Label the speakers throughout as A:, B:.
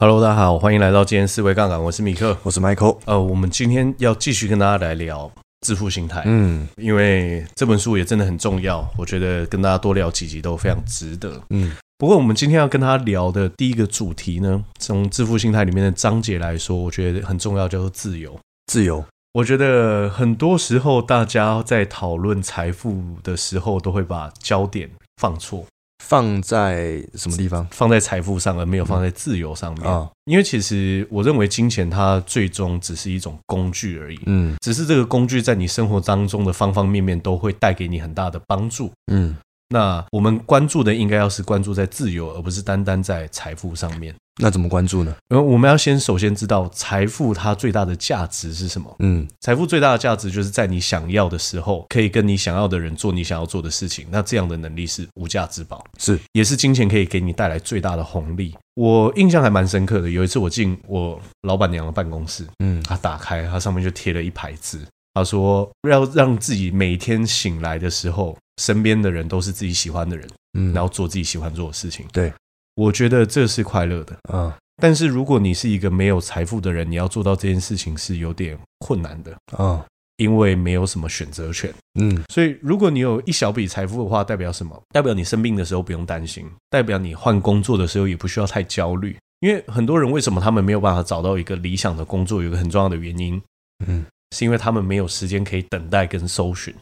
A: Hello，大家好，欢迎来到今天思维杠杆，我是米克，
B: 我是 Michael。
A: 呃，我们今天要继续跟大家来聊致富心态，
B: 嗯，
A: 因为这本书也真的很重要，我觉得跟大家多聊几集都非常值得，
B: 嗯。
A: 不过我们今天要跟他聊的第一个主题呢，从致富心态里面的章节来说，我觉得很重要，叫做自由。
B: 自由，
A: 我觉得很多时候大家在讨论财富的时候，都会把焦点放错。
B: 放在什么地方？
A: 放在财富上，而没有放在自由上面。
B: 啊，
A: 因为其实我认为金钱它最终只是一种工具而已。
B: 嗯，
A: 只是这个工具在你生活当中的方方面面都会带给你很大的帮助。
B: 嗯，
A: 那我们关注的应该要是关注在自由，而不是单单在财富上面。
B: 那怎么关注呢？
A: 因为我们要先首先知道财富它最大的价值是什么？
B: 嗯，
A: 财富最大的价值就是在你想要的时候，可以跟你想要的人做你想要做的事情。那这样的能力是无价之宝，
B: 是
A: 也是金钱可以给你带来最大的红利。我印象还蛮深刻的，有一次我进我老板娘的办公室，
B: 嗯，
A: 她打开，她上面就贴了一排字，她说要让自己每天醒来的时候，身边的人都是自己喜欢的人，
B: 嗯，
A: 然后做自己喜欢做的事情。
B: 对，
A: 我觉得这是快乐的，
B: 嗯。
A: 但是如果你是一个没有财富的人，你要做到这件事情是有点困难的
B: 啊，
A: 因为没有什么选择权。
B: 嗯，
A: 所以如果你有一小笔财富的话，代表什么？代表你生病的时候不用担心，代表你换工作的时候也不需要太焦虑。因为很多人为什么他们没有办法找到一个理想的工作，有一个很重要的原因，
B: 嗯，
A: 是因为他们没有时间可以等待跟搜寻，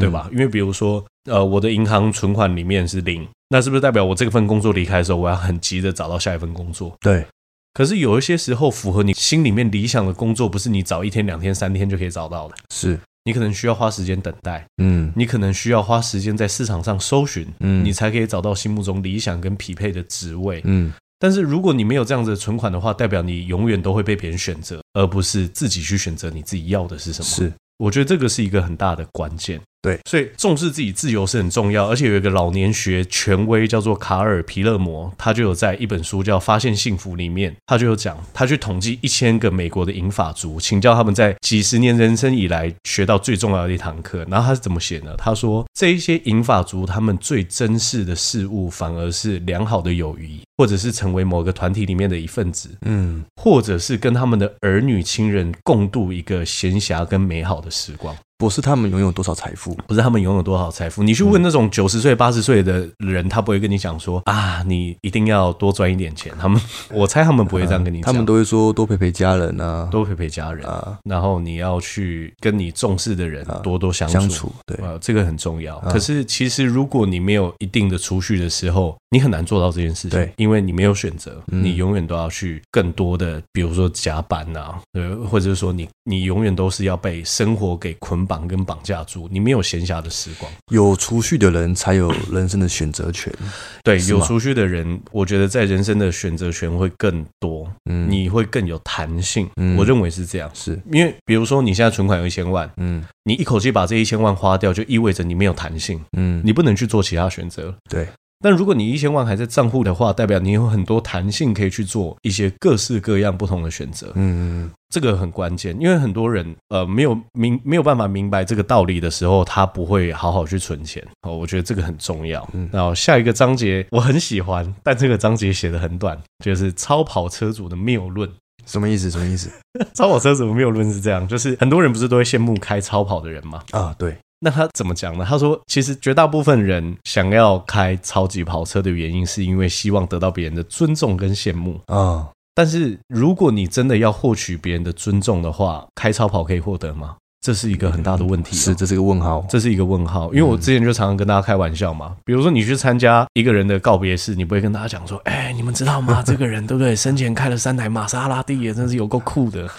A: 对吧？因为比如说，呃，我的银行存款里面是零。那是不是代表我这份工作离开的时候，我要很急着找到下一份工作？
B: 对。
A: 可是有一些时候，符合你心里面理想的工作，不是你找一天、两天、三天就可以找到的。
B: 是
A: 你可能需要花时间等待，
B: 嗯，
A: 你可能需要花时间在市场上搜寻，
B: 嗯，
A: 你才可以找到心目中理想跟匹配的职位，
B: 嗯。
A: 但是如果你没有这样子的存款的话，代表你永远都会被别人选择，而不是自己去选择你自己要的是什么。
B: 是，
A: 我觉得这个是一个很大的关键。
B: 对，
A: 所以重视自己自由是很重要，而且有一个老年学权威叫做卡尔皮勒摩，他就有在一本书叫《发现幸福》里面，他就有讲，他去统计一千个美国的银发族，请教他们在几十年人生以来学到最重要的一堂课，然后他是怎么写呢？他说这一些银发族他们最珍视的事物，反而是良好的友谊，或者是成为某个团体里面的一份子，
B: 嗯，
A: 或者是跟他们的儿女亲人共度一个闲暇跟美好的时光。
B: 不是他们拥有多少财富，
A: 不是他们拥有多少财富。你去问那种九十岁、八十岁的人，他不会跟你讲说啊，你一定要多赚一点钱。他们，我猜他们不会这样跟你讲。
B: 他们都会说多陪陪家人啊，
A: 多陪陪家人啊。然后你要去跟你重视的人多多相处，
B: 相处，对，
A: 啊，这个很重要。可是其实如果你没有一定的储蓄的时候，你很难做到这件事情，对，因为你没有选择，你永远都要去更多的，比如说加班啊，对，或者是说你你永远都是要被生活给捆绑跟绑架住，你没有闲暇的时光。
B: 有储蓄的人才有人生的选择权，
A: 对，有储蓄的人，我觉得在人生的选择权会更多，嗯，你会更有弹性，嗯，我认为是这样，
B: 是
A: 因为比如说你现在存款有一千万，嗯，你一口气把这一千万花掉，就意味着你没有弹性，嗯，你不能去做其他选择，
B: 对。
A: 但如果你一千万还在账户的话，代表你有很多弹性可以去做一些各式各样不同的选择。嗯，这个很关键，因为很多人呃没有明没有办法明白这个道理的时候，他不会好好去存钱。哦，我觉得这个很重要。嗯，然后下一个章节我很喜欢，但这个章节写的很短，就是超跑车主的谬论。
B: 什么意思？什么意思？
A: 超跑车主的谬论是这样，就是很多人不是都会羡慕开超跑的人吗？
B: 啊，对。
A: 那他怎么讲呢？他说，其实绝大部分人想要开超级跑车的原因，是因为希望得到别人的尊重跟羡慕啊。但是如果你真的要获取别人的尊重的话，开超跑可以获得吗？这是一个很大的问题，
B: 是，这是一个问
A: 号，这是一个问号。因为我之前就常常跟大家开玩笑嘛，比如说你去参加一个人的告别式，你不会跟大家讲说，哎，你们知道吗？这个人对不对？生前开了三台玛莎拉蒂，也真是有够酷的。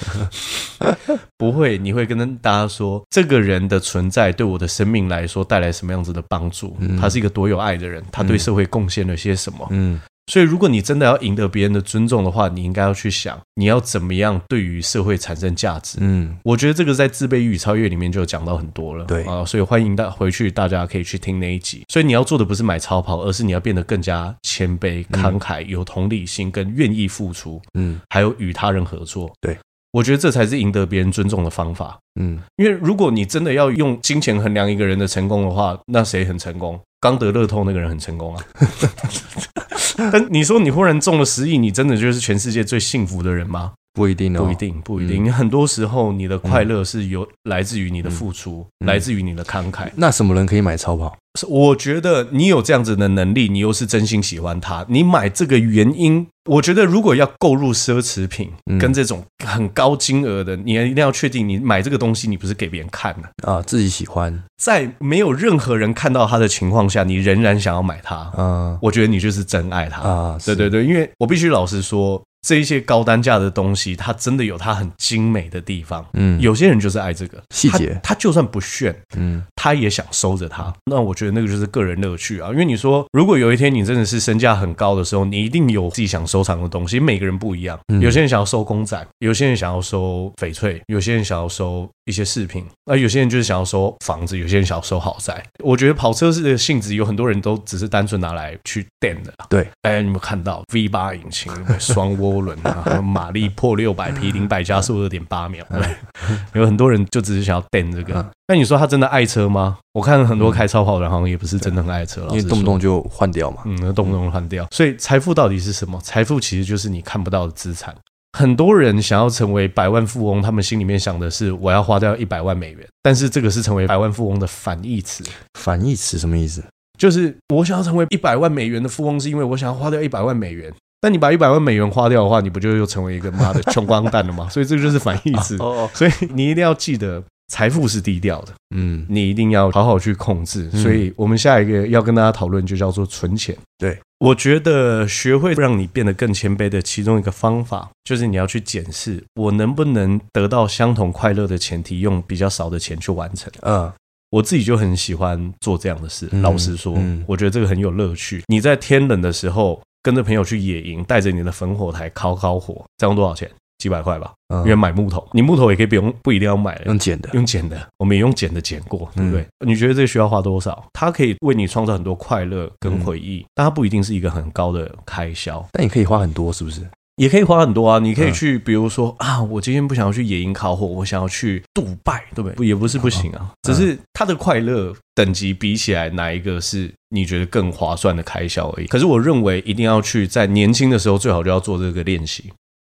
A: 不会，你会跟大家说，这个人的存在对我的生命来说带来什么样子的帮助？他是一个多有爱的人，他对社会贡献了些什么？嗯。所以，如果你真的要赢得别人的尊重的话，你应该要去想，你要怎么样对于社会产生价值。嗯，我觉得这个在《自卑与超越》里面就讲到很多了。对啊，所以欢迎大回去，大家可以去听那一集。所以你要做的不是买超跑，而是你要变得更加谦卑、慷慨、有同理心，跟愿意付出。嗯，还有与他人合作。对，我觉得这才是赢得别人尊重的方法。嗯，因为如果你真的要用金钱衡量一个人的成功的话，那谁很成功？刚得乐透那个人很成功啊。但你说你忽然中了十亿，你真的就是全世界最幸福的人吗？
B: 不一定哦，
A: 不一定，不一定。嗯、很多时候，你的快乐是由来自于你的付出，嗯、来自于你的慷慨。
B: 那什么人可以买超跑？
A: 我觉得你有这样子的能力，你又是真心喜欢它，你买这个原因，我觉得如果要购入奢侈品，跟这种很高金额的，你一定要确定你买这个东西，你不是给别人看的
B: 啊，自己喜欢，
A: 在没有任何人看到它的情况下，你仍然想要买它，
B: 啊，
A: 我觉得你就是真爱它
B: 啊。
A: 对对对，因为我必须老实说。这一些高单价的东西，它真的有它很精美的地方。
B: 嗯，
A: 有些人就是爱这个
B: 细节，
A: 他就算不炫，
B: 嗯，
A: 他也想收着它。那我觉得那个就是个人乐趣啊。因为你说，如果有一天你真的是身价很高的时候，你一定有自己想收藏的东西。每个人不一样，有些人想要收公仔，有些人想要收翡翠，有些人想要收一些饰品，而有些人就是想要收房子，有些人想要收豪宅。我觉得跑车是的性质，有很多人都只是单纯拿来去电的。
B: 对，
A: 哎，你们看到 V 八引擎双 涡轮啊，马力破六百匹，零百加速二点八秒。对，有很多人就只是想要电这个。那你说他真的爱车吗？我看很多开超跑的好像也不是真的很爱车，
B: 因为动不动就换掉嘛。
A: 嗯，动不动换掉。所以财富到底是什么？财富其实就是你看不到的资产。很多人想要成为百万富翁，他们心里面想的是我要花掉一百万美元，但是这个是成为百万富翁的反义词。
B: 反义词什么意思？
A: 就是我想要成为一百万美元的富翁，是因为我想要花掉一百万美元。但你把一百万美元花掉的话，你不就又成为一个妈的穷光蛋了吗？所以这个就是反义词。哦，所以你一定要记得。财富是低调的，
B: 嗯，
A: 你一定要好好去控制。所以，我们下一个要跟大家讨论就叫做存钱。
B: 对，
A: 我觉得学会让你变得更谦卑的其中一个方法，就是你要去检视我能不能得到相同快乐的前提，用比较少的钱去完成。
B: 嗯，
A: 我自己就很喜欢做这样的事。老实说，我觉得这个很有乐趣。你在天冷的时候，跟着朋友去野营，带着你的焚火台烤烤火，这样多少钱？几百块吧，因为买木头，你木头也可以不用，不一定要买，
B: 用捡的，
A: 用捡的，我们也用捡的捡过，对不对？你觉得这个需要花多少？它可以为你创造很多快乐跟回忆，但它不一定是一个很高的开销。
B: 但你可以花很多，是不是？
A: 也可以花很多啊！你可以去，比如说啊，我今天不想要去野营烤火，我想要去杜拜，对不对？不，也不是不行啊，只是它的快乐等级比起来，哪一个是你觉得更划算的开销而已。可是我认为，一定要去在年轻的时候，最好就要做这个练习。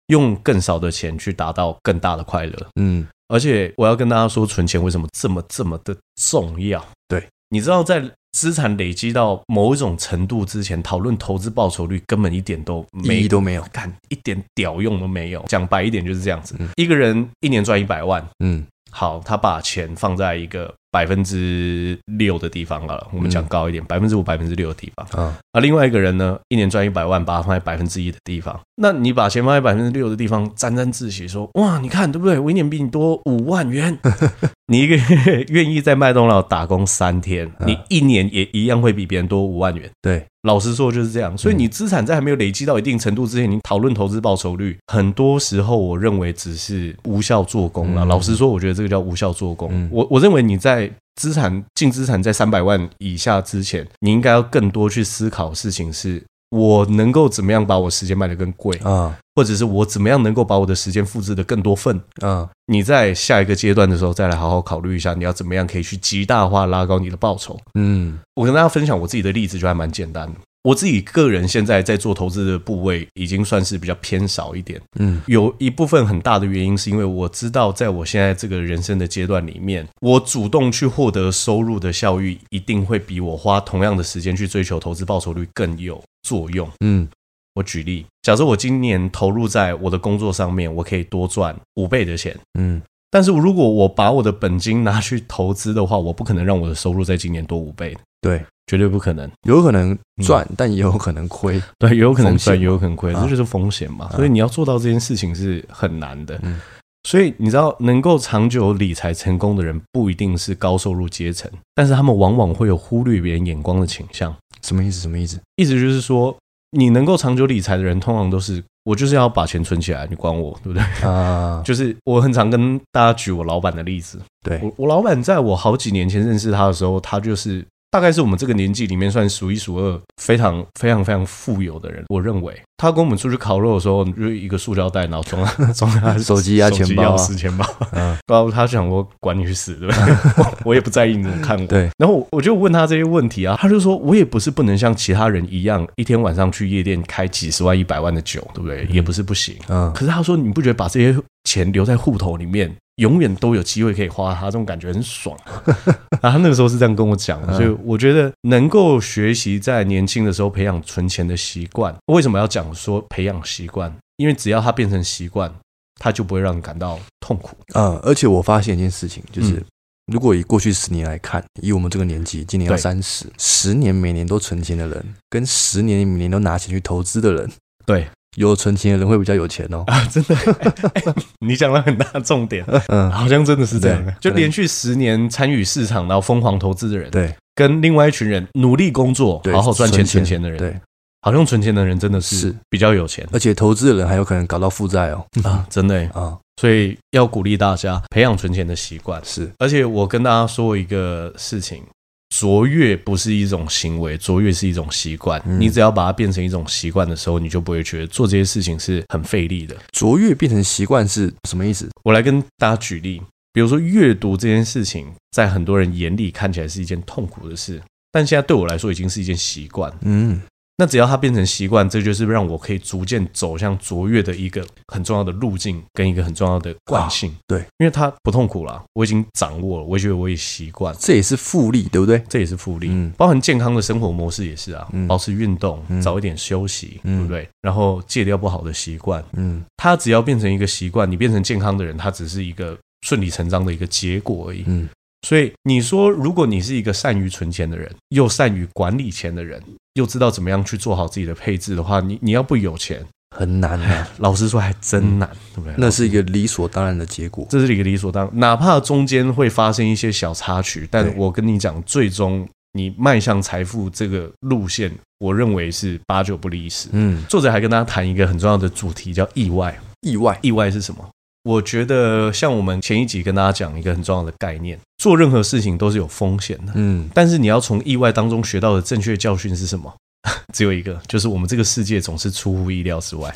A: 用更少的钱去达到更大的快乐，
B: 嗯，
A: 而且我要跟大家说，存钱为什么这么这么的重要？
B: 对，
A: 你知道，在资产累积到某一种程度之前，讨论投资报酬率根本一点都没
B: 意义都没有，
A: 看一点屌用都没有。讲白一点就是这样子，一个人一年赚一百万，
B: 嗯，
A: 好，他把钱放在一个。百分之六的地方好了，我们讲高一点，百分之五、百分之六的地方。
B: 啊，
A: 而另外一个人呢，一年赚一百万，把它放在百分之一的地方。那你把钱放在百分之六的地方，沾沾自喜说：“哇，你看对不对？我一年比你多五万元。” 你一个月 愿意在麦当劳打工三天，你一年也一样会比别人多五万元。
B: 对，
A: 老实说就是这样。所以你资产在还没有累积到一定程度之前，你讨论投资报酬率，很多时候我认为只是无效做工了。老实说，我觉得这个叫无效做工。我我认为你在。资产净资产在三百万以下之前，你应该要更多去思考事情是：我能够怎么样把我时间卖得更贵
B: 啊？
A: 或者是我怎么样能够把我的时间复制得更多份
B: 啊？
A: 你在下一个阶段的时候，再来好好考虑一下，你要怎么样可以去极大化拉高你的报酬？
B: 嗯，
A: 我跟大家分享我自己的例子，就还蛮简单的。我自己个人现在在做投资的部位已经算是比较偏少一点，
B: 嗯，
A: 有一部分很大的原因是因为我知道在我现在这个人生的阶段里面，我主动去获得收入的效益一定会比我花同样的时间去追求投资报酬率更有作用。
B: 嗯，
A: 我举例，假设我今年投入在我的工作上面，我可以多赚五倍的钱，
B: 嗯，
A: 但是如果我把我的本金拿去投资的话，我不可能让我的收入在今年多五倍。
B: 对。
A: 绝对不可能，
B: 有可能赚，嗯、但也有可能亏。
A: 对，也有可能赚，也有可能亏，这就是风险嘛。所以你要做到这件事情是很难的。
B: 嗯，
A: 所以你知道，能够长久理财成功的人，不一定是高收入阶层，但是他们往往会有忽略别人眼光的倾向。
B: 什么意思？什么意思？
A: 意思就是说，你能够长久理财的人，通常都是我就是要把钱存起来，你管我，对不对？
B: 啊，
A: 就是我很常跟大家举我老板的例子。
B: 对，
A: 我我老板在我好几年前认识他的时候，他就是。大概是我们这个年纪里面算数一数二非常非常非常富有的人。我认为他跟我们出去烤肉的时候，就一个塑料袋，然后装 装他
B: 手机啊、钱包、
A: 死钱包。嗯，然后他想我管你去死，对不对？我也不在意你怎么看我。
B: 对。
A: 然后我就问他这些问题啊，他就说我也不是不能像其他人一样，一天晚上去夜店开几十万、一百万的酒，对不对？也不是不行。嗯。可是他说，你不觉得把这些钱留在户头里面？永远都有机会可以花，他这种感觉很爽。啊，他那个时候是这样跟我讲的，所以我觉得能够学习在年轻的时候培养存钱的习惯。为什么要讲说培养习惯？因为只要它变成习惯，它就不会让你感到痛苦。
B: 嗯，而且我发现一件事情，就是如果以过去十年来看，以我们这个年纪，今年要三十，十年每年都存钱的人，跟十年每年都拿钱去投资的人，
A: 对。
B: 有存钱的人会比较有钱哦。
A: 啊，真的，欸欸、你讲了很大的重点，嗯，好像真的是这样，就连续十年参与市场然后疯狂投资的人，对，跟另外一群人努力工作好好赚钱存钱的人，对，好像存钱的人真的是。比较有钱，
B: 而且投资的人还有可能搞到负债哦。
A: 啊，真的。啊，所以要鼓励大家培养存钱的习惯，
B: 是，
A: 而且我跟大家说一个事情。卓越不是一种行为，卓越是一种习惯。嗯、你只要把它变成一种习惯的时候，你就不会觉得做这些事情是很费力的。
B: 卓越变成习惯是什么意思？
A: 我来跟大家举例，比如说阅读这件事情，在很多人眼里看起来是一件痛苦的事，但现在对我来说已经是一件习惯。嗯。那只要它变成习惯，这就是让我可以逐渐走向卓越的一个很重要的路径，跟一个很重要的惯性。
B: 对，
A: 因为它不痛苦了，我已经掌握了，我觉得我也习惯。
B: 这也是复利，对不对？
A: 这也是复利，嗯，包含健康的生活模式也是啊，嗯、保持运动，早一点休息，嗯、对不对？然后戒掉不好的习惯，嗯，它只要变成一个习惯，你变成健康的人，它只是一个顺理成章的一个结果而已。嗯，所以你说，如果你是一个善于存钱的人，又善于管理钱的人。又知道怎么样去做好自己的配置的话，你你要不有钱
B: 很难啊。
A: 老实说，还真难，对不对？
B: 那是一个理所当然的结果，
A: 这是一个理所当然。哪怕中间会发生一些小插曲，但我跟你讲，最终你迈向财富这个路线，我认为是八九不离十。嗯，作者还跟大家谈一个很重要的主题，叫意外。
B: 意外，
A: 意外是什么？我觉得像我们前一集跟大家讲一个很重要的概念，做任何事情都是有风险的，嗯，但是你要从意外当中学到的正确教训是什么？只有一个，就是我们这个世界总是出乎意料之外。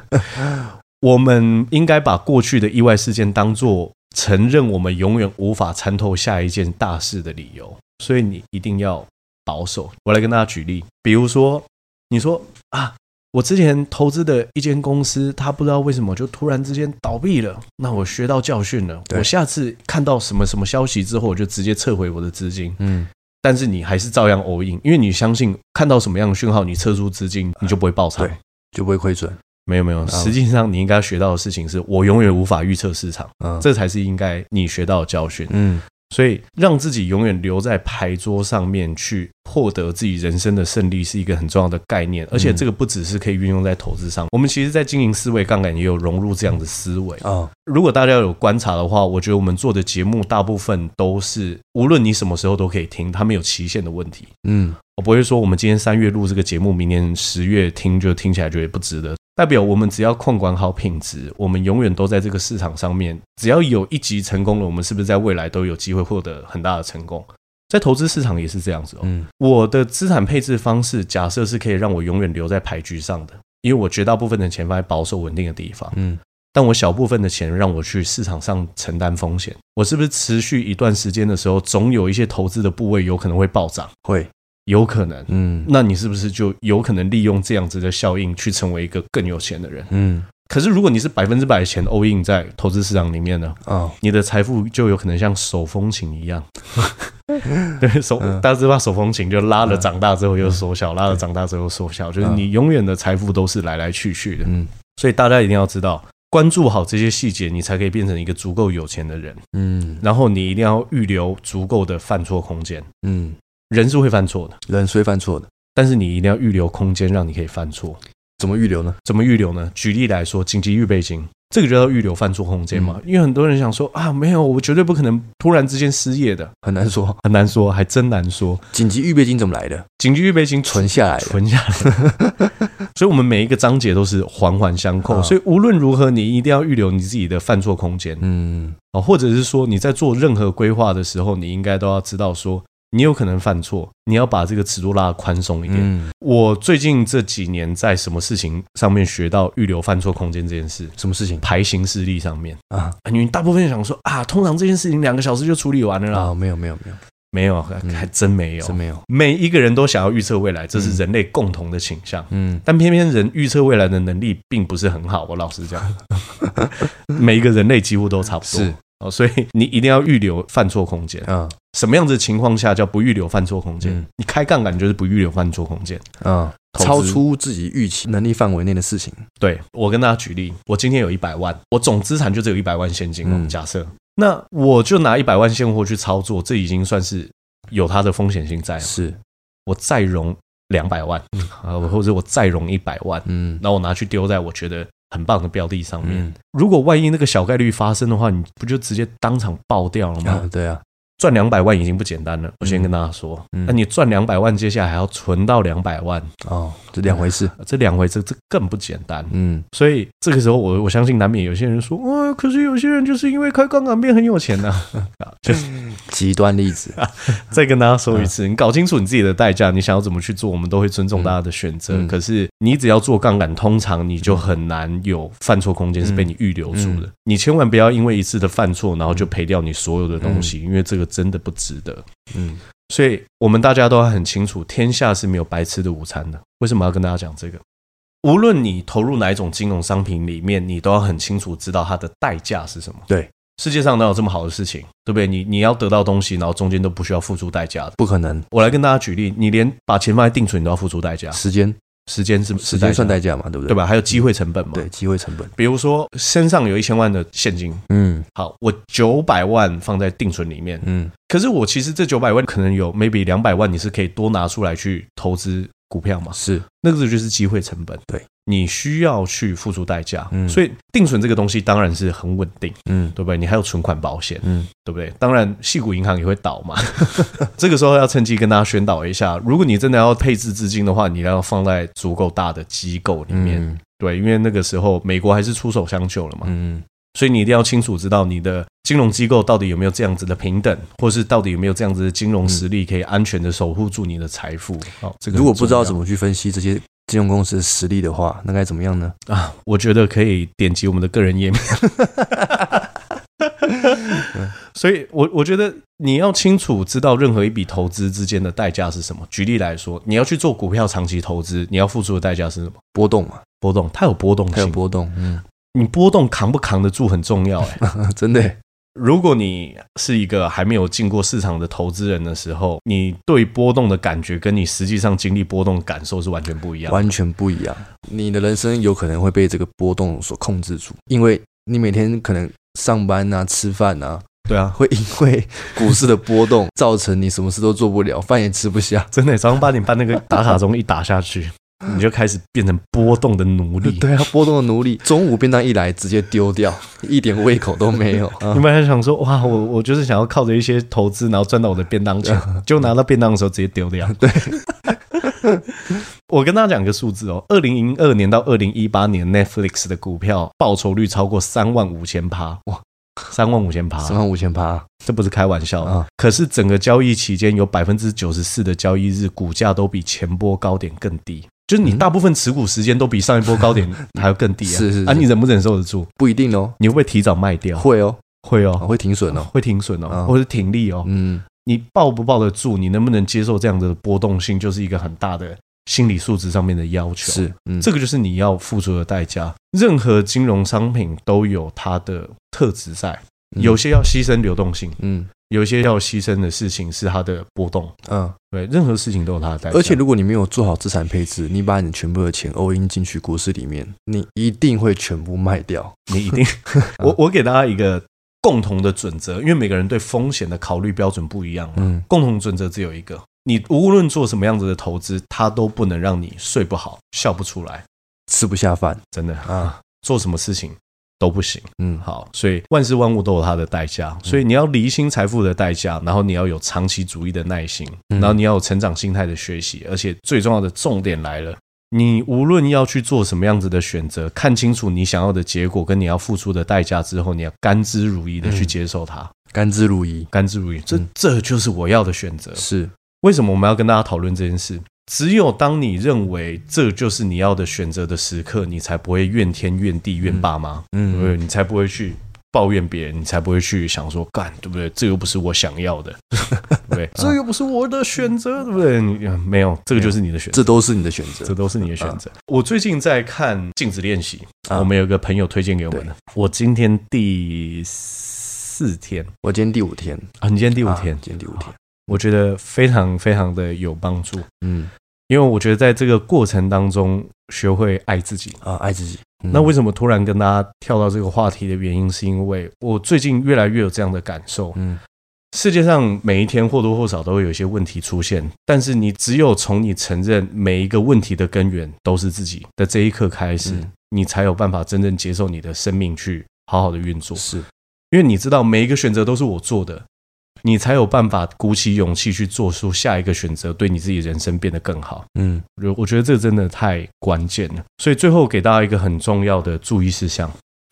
A: 我们应该把过去的意外事件当作承认我们永远无法参透下一件大事的理由，所以你一定要保守。我来跟大家举例，比如说，你说啊。我之前投资的一间公司，它不知道为什么就突然之间倒闭了。那我学到教训了，我下次看到什么什么消息之后，我就直接撤回我的资金。嗯，但是你还是照样 all in，因为你相信看到什么样的讯号，你撤出资金，你就不会爆仓，
B: 就不会亏损。
A: 没有没有，实际上你应该学到的事情是我永远无法预测市场，嗯，这才是应该你学到的教训。嗯。所以，让自己永远留在牌桌上面去获得自己人生的胜利，是一个很重要的概念。而且，这个不只是可以运用在投资上，我们其实在经营思维杠杆也有融入这样的思维啊。如果大家有观察的话，我觉得我们做的节目大部分都是，无论你什么时候都可以听，它没有期限的问题。嗯，我不会说我们今天三月录这个节目，明年十月听就听起来觉得不值得。代表我们只要控管好品质，我们永远都在这个市场上面。只要有一级成功了，我们是不是在未来都有机会获得很大的成功？在投资市场也是这样子哦。嗯，我的资产配置方式假设是可以让我永远留在牌局上的，因为我绝大部分的钱放在保守稳定的地方。嗯，但我小部分的钱让我去市场上承担风险。我是不是持续一段时间的时候，总有一些投资的部位有可能会暴涨？
B: 会。
A: 有可能，嗯，那你是不是就有可能利用这样子的效应去成为一个更有钱的人？嗯，可是如果你是百分之百的钱 all in 在投资市场里面呢？啊、哦，你的财富就有可能像手风琴一样，对手，嗯、大家知道手风琴就拉了长大之后又缩小，嗯、拉了长大之后缩小，就是你永远的财富都是来来去去的。嗯，所以大家一定要知道，关注好这些细节，你才可以变成一个足够有钱的人。嗯，然后你一定要预留足够的犯错空间。嗯。人是会犯错的，
B: 人是会犯错的，
A: 但是你一定要预留空间，让你可以犯错。
B: 怎么预留呢？
A: 怎么预留呢？举例来说，紧急预备金，这个就要预留犯错空间嘛。嗯、因为很多人想说啊，没有，我绝对不可能突然之间失业的，
B: 很难说，
A: 很难说，还真难说。
B: 紧急预备金怎么来的？
A: 紧急预备金
B: 存下来，
A: 存下来。所以，我们每一个章节都是环环相扣。所以，无论如何，你一定要预留你自己的犯错空间。嗯，啊，或者是说你在做任何规划的时候，你应该都要知道说。你有可能犯错，你要把这个尺度拉得宽松一点。
B: 嗯，
A: 我最近这几年在什么事情上面学到预留犯错空间这件事？
B: 什么事情？
A: 排行事例上面
B: 啊，
A: 因为大部分想说啊，通常这件事情两个小时就处理完了啦。
B: 啊，没有没有没有
A: 没有，还真没有，
B: 真没有。
A: 每一个人都想要预测未来，这是人类共同的倾向。
B: 嗯，
A: 但偏偏人预测未来的能力并不是很好。我老实讲，每一个人类几乎都差不多。
B: 是。
A: 哦，所以你一定要预留犯错空间
B: 啊！
A: 什么样子的情况下叫不预留犯错空间？
B: 嗯、
A: 你开杠杆就是不预留犯错空间
B: 啊！超出自己预期能力范围内的事情。
A: 对，我跟大家举例，我今天有一百万，我总资产就只有一百万现金。嗯，假设，那我就拿一百万现货去操作，这已经算是有它的风险性在了。
B: 是，
A: 我再融两百万啊，或者我再融一百万，
B: 嗯，
A: 那我拿去丢在我觉得。很棒的标的上面，如果万一那个小概率发生的话，你不就直接当场爆掉了吗？
B: 对啊，
A: 赚两百万已经不简单了。我先跟大家说，那你赚两百万，接下来还要存到两百万
B: 哦，这两回事，
A: 这两回事，这更不简单。
B: 嗯，
A: 所以这个时候，我我相信难免有些人说，哇，可是有些人就是因为开杠杆变很有钱呢。啊，就是
B: 极端例子。
A: 再跟大家说一次，你搞清楚你自己的代价，你想要怎么去做，我们都会尊重大家的选择。可是你只要做杠杆，通常你就很难有犯错空间是被你预留住的。你千万不要因为一次的犯错，然后就赔掉你所有的东西，因为这个真的不值得。嗯，所以我们大家都要很清楚，天下是没有白吃的午餐的。为什么要跟大家讲这个？无论你投入哪一种金融商品里面，你都要很清楚知道它的代价是什么。
B: 对。
A: 世界上哪有这么好的事情，对不对？你你要得到东西，然后中间都不需要付出代价的，
B: 不可能。
A: 我来跟大家举例，你连把钱放在定存，你都要付出代价。
B: 时间，
A: 时间是
B: 时间算代价嘛？对不对？
A: 对吧？还有机会成本嘛？
B: 对，机会成本。
A: 比如说身上有一千万的现金，
B: 嗯，
A: 好，我九百万放在定存里面，
B: 嗯，
A: 可是我其实这九百万可能有 maybe 两百万，你是可以多拿出来去投资股票嘛？
B: 是，
A: 那个就是机会成本。
B: 对。
A: 你需要去付出代价，
B: 嗯，
A: 所以定存这个东西当然是很稳定，
B: 嗯，
A: 对不对？你还有存款保险，
B: 嗯，
A: 对不对？当然，矽谷银行也会倒嘛。这个时候要趁机跟大家宣导一下，如果你真的要配置资金的话，你要放在足够大的机构里面，
B: 嗯，
A: 对，因为那个时候美国还是出手相救了嘛，
B: 嗯，
A: 所以你一定要清楚知道你的金融机构到底有没有这样子的平等，或是到底有没有这样子的金融实力，可以安全的守护住你的财富。好，这个
B: 如果不知道怎么去分析这些。金融公司的实力的话，那该怎么样呢？
A: 啊，我觉得可以点击我们的个人页面。所以，我我觉得你要清楚知道任何一笔投资之间的代价是什么。举例来说，你要去做股票长期投资，你要付出的代价是什么？
B: 波动嘛，
A: 波动，它有波动性，
B: 它有波动。嗯，
A: 你波动扛不扛得住很重要，欸，哎，
B: 真的。
A: 如果你是一个还没有进过市场的投资人的时候，你对波动的感觉跟你实际上经历波动的感受是完全不一样，
B: 完全不一样。你的人生有可能会被这个波动所控制住，因为你每天可能上班啊、吃饭啊，
A: 对啊，
B: 会因为股市的波动造成你什么事都做不了，饭也吃不下。
A: 真的，早上八点半那个打卡钟一打下去。你就开始变成波动的奴隶，
B: 对啊，波动的奴隶。中午便当一来，直接丢掉，一点胃口都没有。
A: 你本来想说，哇，我我就是想要靠着一些投资，然后赚到我的便当钱，就拿到便当的时候直接丢掉。
B: 对，
A: 我跟大家讲个数字哦，二零零二年到二零一八年，Netflix 的股票报酬率超过三万五千趴，哇，三万五千趴，
B: 三万五千趴，
A: 这不是开玩笑啊！可是整个交易期间，有百分之九十四的交易日，股价都比前波高点更低。就是你大部分持股时间都比上一波高点 还要更低啊！
B: 是是，是
A: 啊，你忍不忍受得住？
B: 不一定哦。
A: 你会不会提早卖掉？
B: 会哦，
A: 会哦，
B: 会停损哦，
A: 会停损哦，或者停利哦。嗯，你抱不抱得住？你能不能接受这样的波动性？就是一个很大的心理素质上面的要求。
B: 是，嗯，
A: 这个就是你要付出的代价。任何金融商品都有它的特质在，有些要牺牲流动性，嗯。有一些要牺牲的事情是它的波动，嗯，对，任何事情都有它的代价。
B: 而且如果你没有做好资产配置，你把你全部的钱 all in 进去股市里面，你一定会全部卖掉。
A: 你一定，我我给大家一个共同的准则，因为每个人对风险的考虑标准不一样，嗯，共同准则只有一个：你无论做什么样子的投资，它都不能让你睡不好、笑不出来、
B: 吃不下饭。真的
A: 啊，做什么事情。都不行，嗯，好，所以万事万物都有它的代价，所以你要离心财富的代价，然后你要有长期主义的耐心，然后你要有成长心态的学习，而且最重要的重点来了，你无论要去做什么样子的选择，看清楚你想要的结果跟你要付出的代价之后，你要甘之如饴的去接受它。
B: 甘之如饴，
A: 甘之如饴。这、
B: 嗯、
A: 这就是我要的选择。
B: 是
A: 为什么我们要跟大家讨论这件事？只有当你认为这就是你要的选择的时刻，你才不会怨天怨地怨爸妈，嗯，对不对？你才不会去抱怨别人，你才不会去想说干，对不对？这又不是我想要的，对不对？这又不是我的选择，对不对？你没有，这个就是你的选择，
B: 这都是你的选择，
A: 这都是你的选择。我最近在看镜子练习，我们有一个朋友推荐给我们的。我今天第四天，
B: 我今天第五天
A: 啊，你今天第五天，
B: 今天第五天。
A: 我觉得非常非常的有帮助，
B: 嗯，
A: 因为我觉得在这个过程当中学会爱自己
B: 啊，爱自己。
A: 嗯、那为什么突然跟大家跳到这个话题的原因，是因为我最近越来越有这样的感受。
B: 嗯，
A: 世界上每一天或多或少都会有一些问题出现，但是你只有从你承认每一个问题的根源都是自己的这一刻开始，嗯、你才有办法真正接受你的生命去好好的运作。
B: 是，
A: 因为你知道每一个选择都是我做的。你才有办法鼓起勇气去做出下一个选择，对你自己人生变得更好。
B: 嗯，
A: 我我觉得这真的太关键了。所以最后给大家一个很重要的注意事项，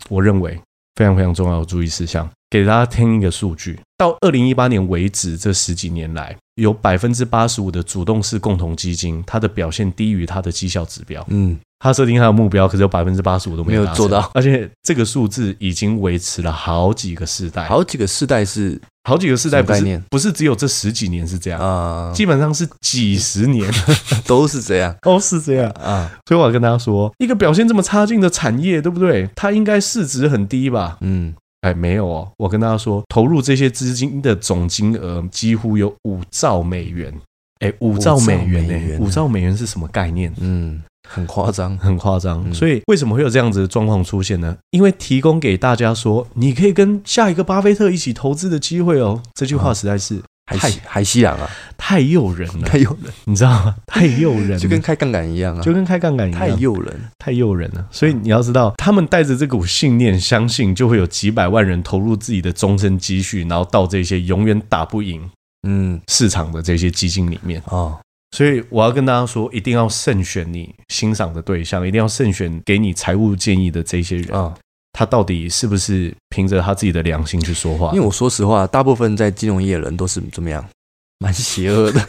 A: 我认为非常非常重要的注意事项，给大家听一个数据：到二零一八年为止，这十几年来，有百分之八十五的主动式共同基金，它的表现低于它的绩效指标。
B: 嗯。
A: 他设定他的目标，可是有百分之八十五都没有，
B: 做到，
A: 而且这个数字已经维持了好几个世代，
B: 好几个世代是
A: 好几个世代概
B: 念，
A: 不是只有这十几年是这样
B: 啊，
A: 基本上是几十年
B: 都是这样，
A: 都是这样啊。所以我要跟大家说，一个表现这么差劲的产业，对不对？它应该市值很低吧？
B: 嗯，
A: 哎，没有哦。我跟大家说，投入这些资金的总金额几乎有五兆美元。哎，五兆美元呢？五兆美元是什么概念？
B: 嗯。很夸张，
A: 很夸张。所以为什么会有这样子的状况出现呢？因为提供给大家说，你可以跟下一个巴菲特一起投资的机会哦。这句话实在是
B: 太海西洋啊，
A: 太诱人了，
B: 太诱人，
A: 你知道吗？太诱人，
B: 就跟开杠杆一样啊，
A: 就跟开杠杆一样，
B: 太诱人，
A: 太诱人了。所以你要知道，他们带着这股信念，相信就会有几百万人投入自己的终身积蓄，然后到这些永远打不赢嗯。市场的这些基金里面。
B: 啊。
A: 所以我要跟大家说，一定要慎选你欣赏的对象，一定要慎选给你财务建议的这些人啊，他到底是不是凭着他自己的良心去说话？
B: 因为我说实话，大部分在金融业的人都是怎么样，蛮邪恶的。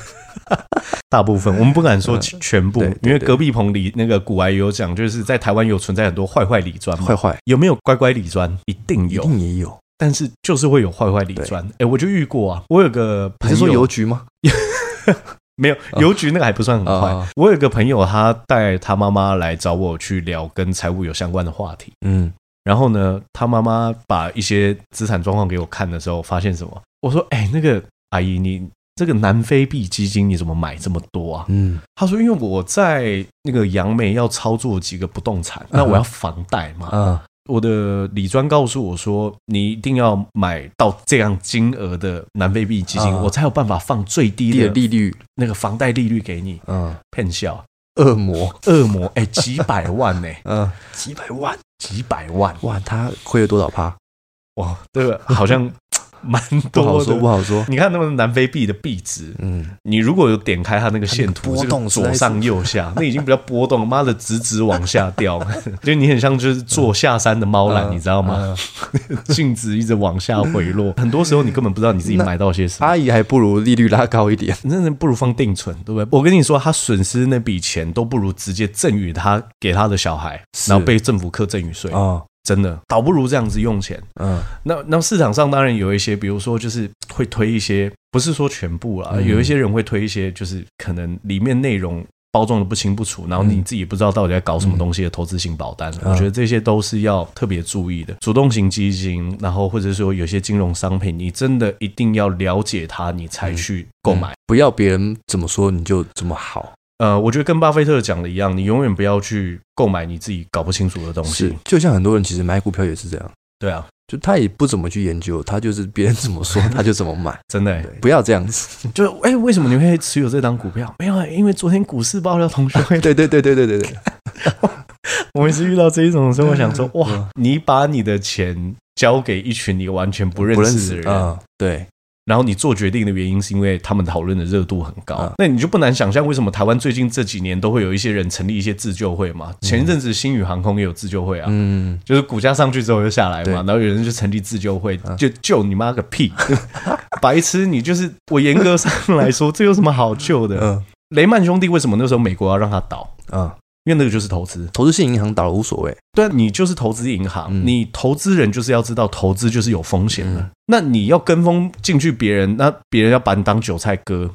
A: 大部分我们不敢说全部，因为隔壁棚里那个古癌有讲，就是在台湾有存在很多坏坏理专嘛，
B: 坏坏
A: 有没有乖乖理专？一定有，
B: 一定也有，
A: 但是就是会有坏坏理专。哎，我就遇过啊，我有个朋友，
B: 你是说邮局吗？
A: 没有邮局那个还不算很坏。Oh. 我有个朋友，他带他妈妈来找我去聊跟财务有相关的话题。
B: 嗯，
A: 然后呢，他妈妈把一些资产状况给我看的时候，发现什么？我说：“哎，那个阿姨，你这个南非币基金你怎么买这么多啊？”
B: 嗯，
A: 他说：“因为我在那个杨梅要操作几个不动产，那我要房贷嘛。”
B: 嗯。
A: 我的理专告诉我说，你一定要买到这样金额的南非币基金，我才有办法放最低的利率，那个房贷利率给你。
B: 嗯，
A: 骗笑，
B: 恶魔，
A: 恶魔，哎，几百万呢？
B: 嗯，几百万，
A: 几百万，
B: 哇，他亏了多少趴？
A: 哇，这个好像。蛮多的，
B: 不好说，不好说。
A: 你看那个南非币的币值，
B: 嗯，
A: 你如果有点开它那个线图，这个左上右下，那已经比较波动，妈的直直往下掉，就你很像就是坐下山的猫缆，你知道吗？净值一直往下回落，很多时候你根本不知道你自己买到些什么。
B: 阿姨还不如利率拉高一点，
A: 真的不如放定存，对不对？我跟你说，他损失那笔钱都不如直接赠与他给他的小孩，然后被政府课赠与税啊。真的，倒不如这样子用钱。
B: 嗯，
A: 那那市场上当然有一些，比如说就是会推一些，不是说全部啦，有一些人会推一些，就是可能里面内容包装的不清不楚，然后你自己不知道到底在搞什么东西的投资型保单。我觉得这些都是要特别注意的。主动型基金，然后或者说有些金融商品，你真的一定要了解它，你才去购买，
B: 不要别人怎么说你就怎么好。
A: 呃，我觉得跟巴菲特讲的一样，你永远不要去购买你自己搞不清楚的东西。
B: 就像很多人其实买股票也是这样。
A: 对啊，
B: 就他也不怎么去研究，他就是别人怎么说 他就怎么买。
A: 真的，
B: 不要这样子。
A: 就哎，为什么你会持有这档股票？没有啊，因为昨天股市爆料，同学会。
B: 对对对对对对对。
A: 我每次遇到这一种的时候，我想说，哇，你把你的钱交给一群你完全不认识的人，
B: 对。
A: 然后你做决定的原因是因为他们讨论的热度很高，嗯、那你就不难想象为什么台湾最近这几年都会有一些人成立一些自救会嘛？前一阵子新宇航空也有自救会啊，嗯，就是股价上去之后就下来嘛，然后有人就成立自救会，就救你妈个屁！白痴，你就是我严格上来说，这有什么好救的？嗯，雷曼兄弟为什么那时候美国要让他倒？嗯。因为那个就是投资，
B: 投资性银行倒了无所谓。
A: 对，你就是投资银行，嗯、你投资人就是要知道投资就是有风险的。嗯、那你要跟风进去别人，那别人要把你当韭菜割，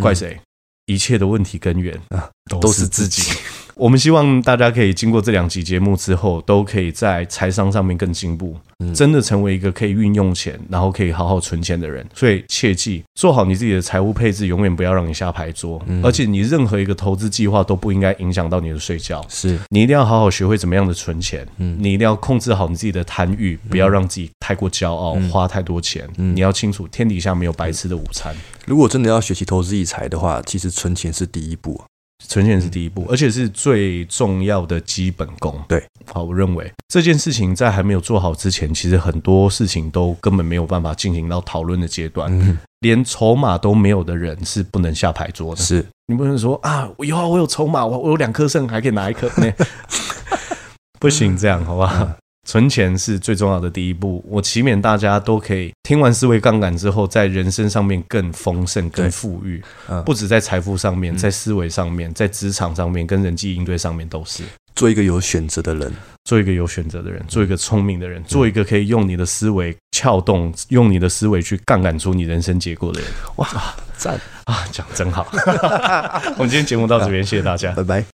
A: 怪谁？嗯、一切的问题根源啊，都是自己。我们希望大家可以经过这两集节目之后，都可以在财商上面更进步，真的成为一个可以运用钱，然后可以好好存钱的人。所以切记做好你自己的财务配置，永远不要让你下牌桌。而且你任何一个投资计划都不应该影响到你的睡觉。
B: 是
A: 你一定要好好学会怎么样的存钱。你一定要控制好你自己的贪欲，不要让自己太过骄傲，花太多钱。你要清楚，天底下没有白吃的午餐。
B: 如果真的要学习投资理财的话，其实存钱是第一步。
A: 存钱是第一步，而且是最重要的基本功。
B: 对，
A: 好，我认为这件事情在还没有做好之前，其实很多事情都根本没有办法进行到讨论的阶段。嗯，连筹码都没有的人是不能下牌桌的。
B: 是
A: 你不能说啊，我有我有筹码，我我有两颗肾，还可以拿一颗，那 不行，这样好不好？存钱是最重要的第一步，我祈勉大家都可以听完思维杠杆之后，在人生上面更丰盛、更富裕，不止在财富上面，在思维上面，在职场上面，跟人际应对上面都是。
B: 做一个有选择的人，
A: 做一个有选择的人，做一个聪明的人，做一个可以用你的思维撬动、用你的思维去杠杆出你人生结果的人。哇，赞。啊，讲真好！我们今天节目到这边，谢谢大家，
B: 拜拜。